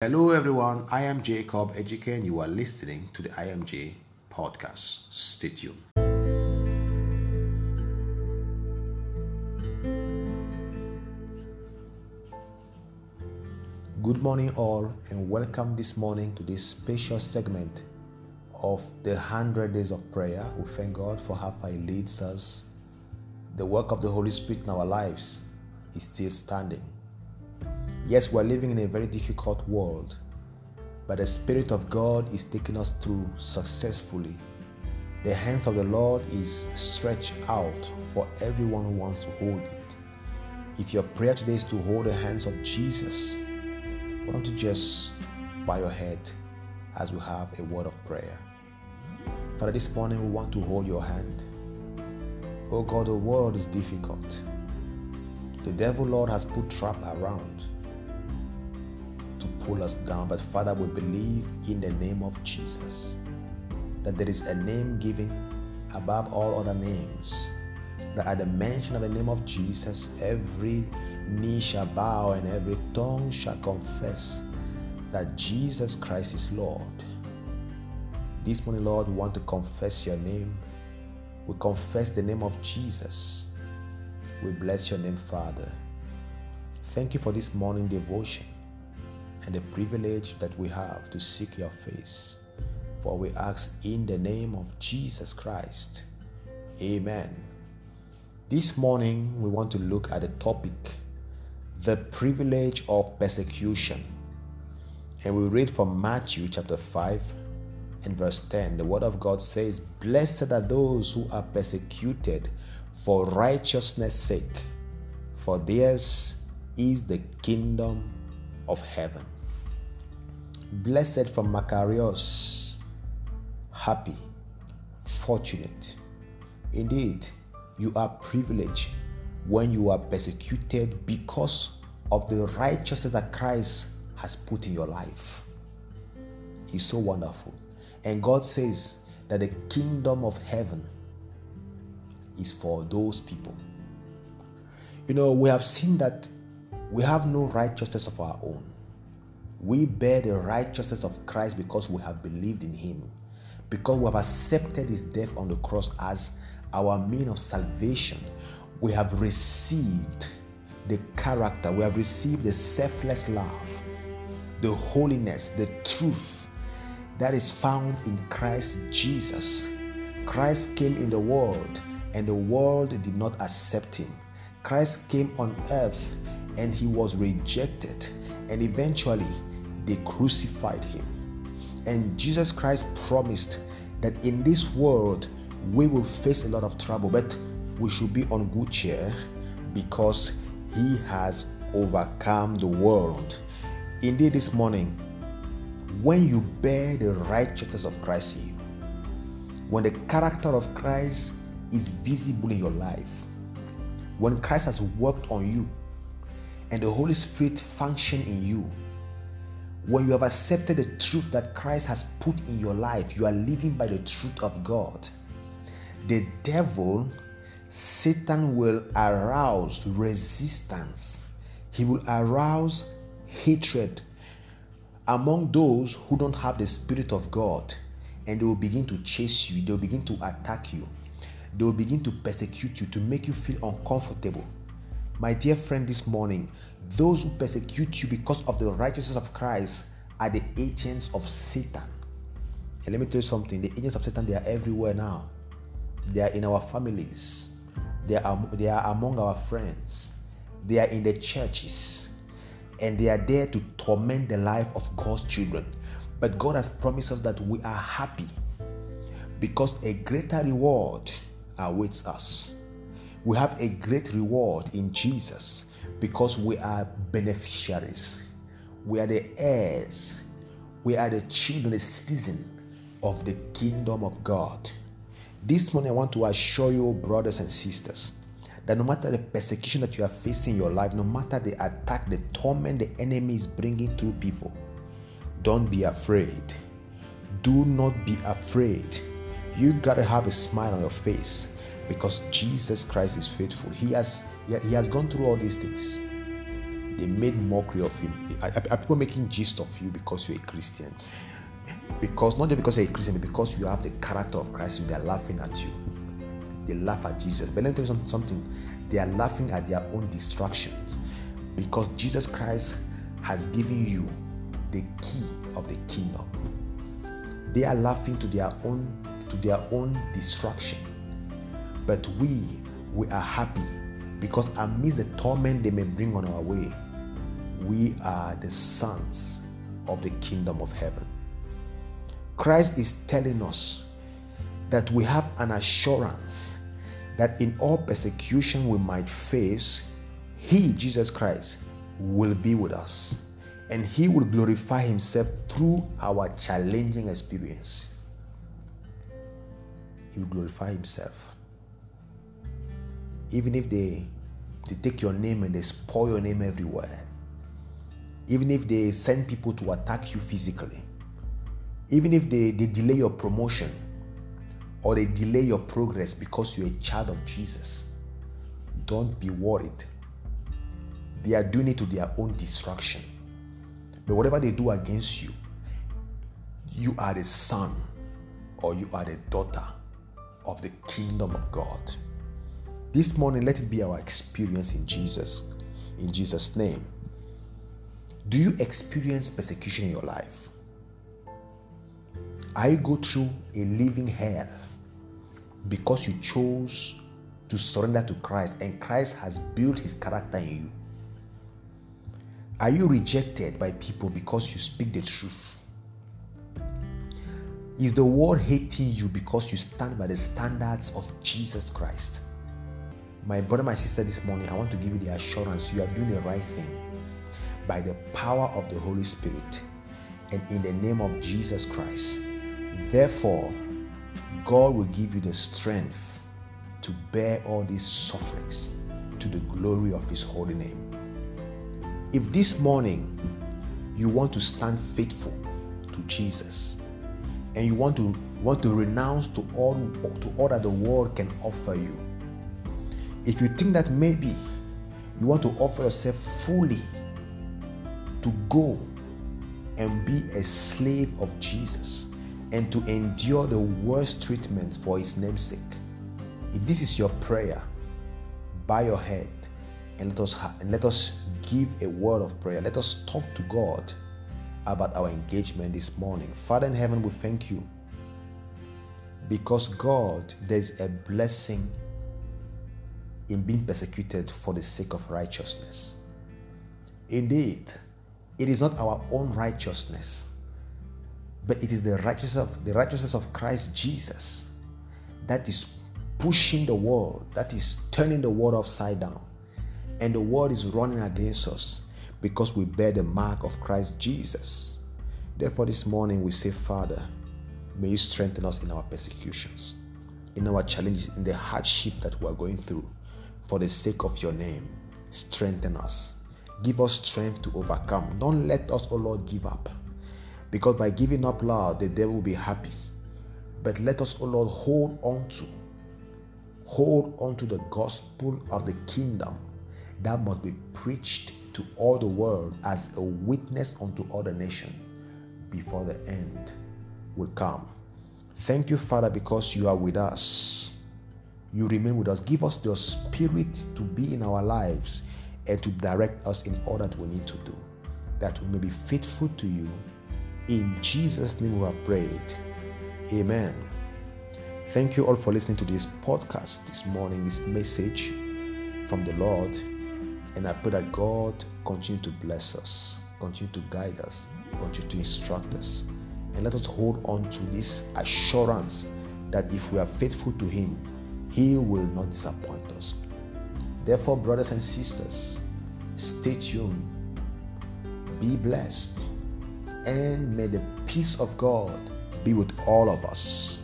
Hello, everyone. I am Jacob Ejike, and you are listening to the IMJ podcast. Stay tuned. Good morning, all, and welcome this morning to this special segment of the 100 days of prayer. We thank God for how far He leads us. The work of the Holy Spirit in our lives is still standing. Yes, we're living in a very difficult world, but the Spirit of God is taking us through successfully. The hands of the Lord is stretched out for everyone who wants to hold it. If your prayer today is to hold the hands of Jesus, why don't you just bow your head as we have a word of prayer? Father, this morning we want to hold your hand. Oh God, the world is difficult. The devil, Lord, has put trap around to pull us down. But Father, we believe in the name of Jesus that there is a name given above all other names. That at the mention of the name of Jesus, every knee shall bow and every tongue shall confess that Jesus Christ is Lord. This morning, Lord, we want to confess your name. We confess the name of Jesus. We bless your name, Father. Thank you for this morning devotion and the privilege that we have to seek your face. For we ask in the name of Jesus Christ. Amen. This morning, we want to look at the topic the privilege of persecution. And we read from Matthew chapter 5 and verse 10. The word of God says, Blessed are those who are persecuted for righteousness' sake, for theirs is the kingdom of heaven. Blessed from Makarios, happy, fortunate. Indeed, you are privileged when you are persecuted because of the righteousness that Christ has put in your life. It's so wonderful. And God says that the kingdom of heaven is for those people. You know, we have seen that we have no righteousness of our own. We bear the righteousness of Christ because we have believed in Him, because we have accepted His death on the cross as our mean of salvation. We have received the character, we have received the selfless love, the holiness, the truth that is found in Christ Jesus. Christ came in the world and the world did not accept him. Christ came on earth and he was rejected, and eventually they crucified him. And Jesus Christ promised that in this world we will face a lot of trouble, but we should be on good cheer because he has overcome the world. Indeed, this morning, when you bear the righteousness of Christ in you, when the character of Christ is visible in your life, when Christ has worked on you and the Holy Spirit function in you, when you have accepted the truth that Christ has put in your life, you are living by the truth of God. The devil, Satan, will arouse resistance, he will arouse hatred among those who don't have the Spirit of God, and they will begin to chase you, they will begin to attack you, they will begin to persecute you to make you feel uncomfortable. My dear friend, this morning, those who persecute you because of the righteousness of Christ are the agents of Satan. And let me tell you something the agents of Satan, they are everywhere now. They are in our families, they are, they are among our friends, they are in the churches, and they are there to torment the life of God's children. But God has promised us that we are happy because a greater reward awaits us. We have a great reward in Jesus because we are beneficiaries. We are the heirs. We are the children, the citizen of the kingdom of God. This morning, I want to assure you, brothers and sisters, that no matter the persecution that you are facing in your life, no matter the attack, the torment the enemy is bringing to people, don't be afraid. Do not be afraid. You got to have a smile on your face because Jesus Christ is faithful. He has, he has gone through all these things. They made mockery of him. Are, people making jest of you because you're a Christian? Because not just because you're a Christian, but because you have the character of Christ, they are laughing at you. They laugh at Jesus. But let me tell you something. They are laughing at their own distractions because Jesus Christ has given you the key of the kingdom. They are laughing to their own to their own destruction. But we we are happy because amidst the torment they may bring on our way, we are the sons of the kingdom of heaven. Christ is telling us that we have an assurance that in all persecution we might face, He, Jesus Christ, will be with us and He will glorify Himself through our challenging experience. He will glorify Himself. Even if they, they take your name and they spoil your name everywhere, even if they send people to attack you physically, even if they, they delay your promotion or they delay your progress because you're a child of Jesus, don't be worried. They are doing it to their own destruction. But whatever they do against you, you are the son or you are the daughter of the kingdom of God. This morning, let it be our experience in Jesus. In Jesus' name. Do you experience persecution in your life? You go through a living hell because you chose to surrender to Christ and Christ has built his character in you? Are you rejected by people because you speak the truth? Is the world hating you because you stand by the standards of Jesus Christ? My brother, my sister, this morning, I want to give you the assurance you are doing the right thing by the power of the Holy Spirit and in the name of Jesus Christ. Therefore, God will give you the strength to bear all these sufferings to the glory of His holy name. If this morning you want to stand faithful to Jesus and you want to want to renounce to all to all that the world can offer you, if you think that maybe you want to offer yourself fully to go and be a slave of Jesus and to endure the worst treatments for his namesake. If this is your prayer, bow your head and let us ha- and let us give a word of prayer. Let us talk to God about our engagement this morning. Father in heaven, we thank you because God, there's a blessing in being persecuted for the sake of righteousness. Indeed, it is not our own righteousness, but it is the righteousness of the righteousness of Christ Jesus that is pushing the world, that is turning the world upside down and the world is running against us because we bear the mark of Christ Jesus. Therefore, this morning we say, Father, may you strengthen us in our persecutions, in our challenges, in the hardship that we are going through. For the sake of your name, strengthen us. Give us strength to overcome. Don't let us, O oh Lord, give up. Because by giving up, Lord, the devil will be happy. But let us, O oh Lord, hold on to, hold on to the gospel of the kingdom that must be preached to all the world as a witness unto all the nation before the end will come. Thank you, Father, because you are with us. You remain with us. Give us your spirit to be in our lives and to direct us in all that we need to do, that we may be faithful to you. In Jesus' name we have prayed. Amen. Thank you all for listening to this podcast this morning, this message from the Lord. And I pray that God continue to bless us, continue to guide us, continue to instruct us. And let us hold on to this assurance that if we are faithful to Him, He will not disappoint us. Therefore, brothers and sisters, stay tuned, be blessed, and may the peace of God be with all of us.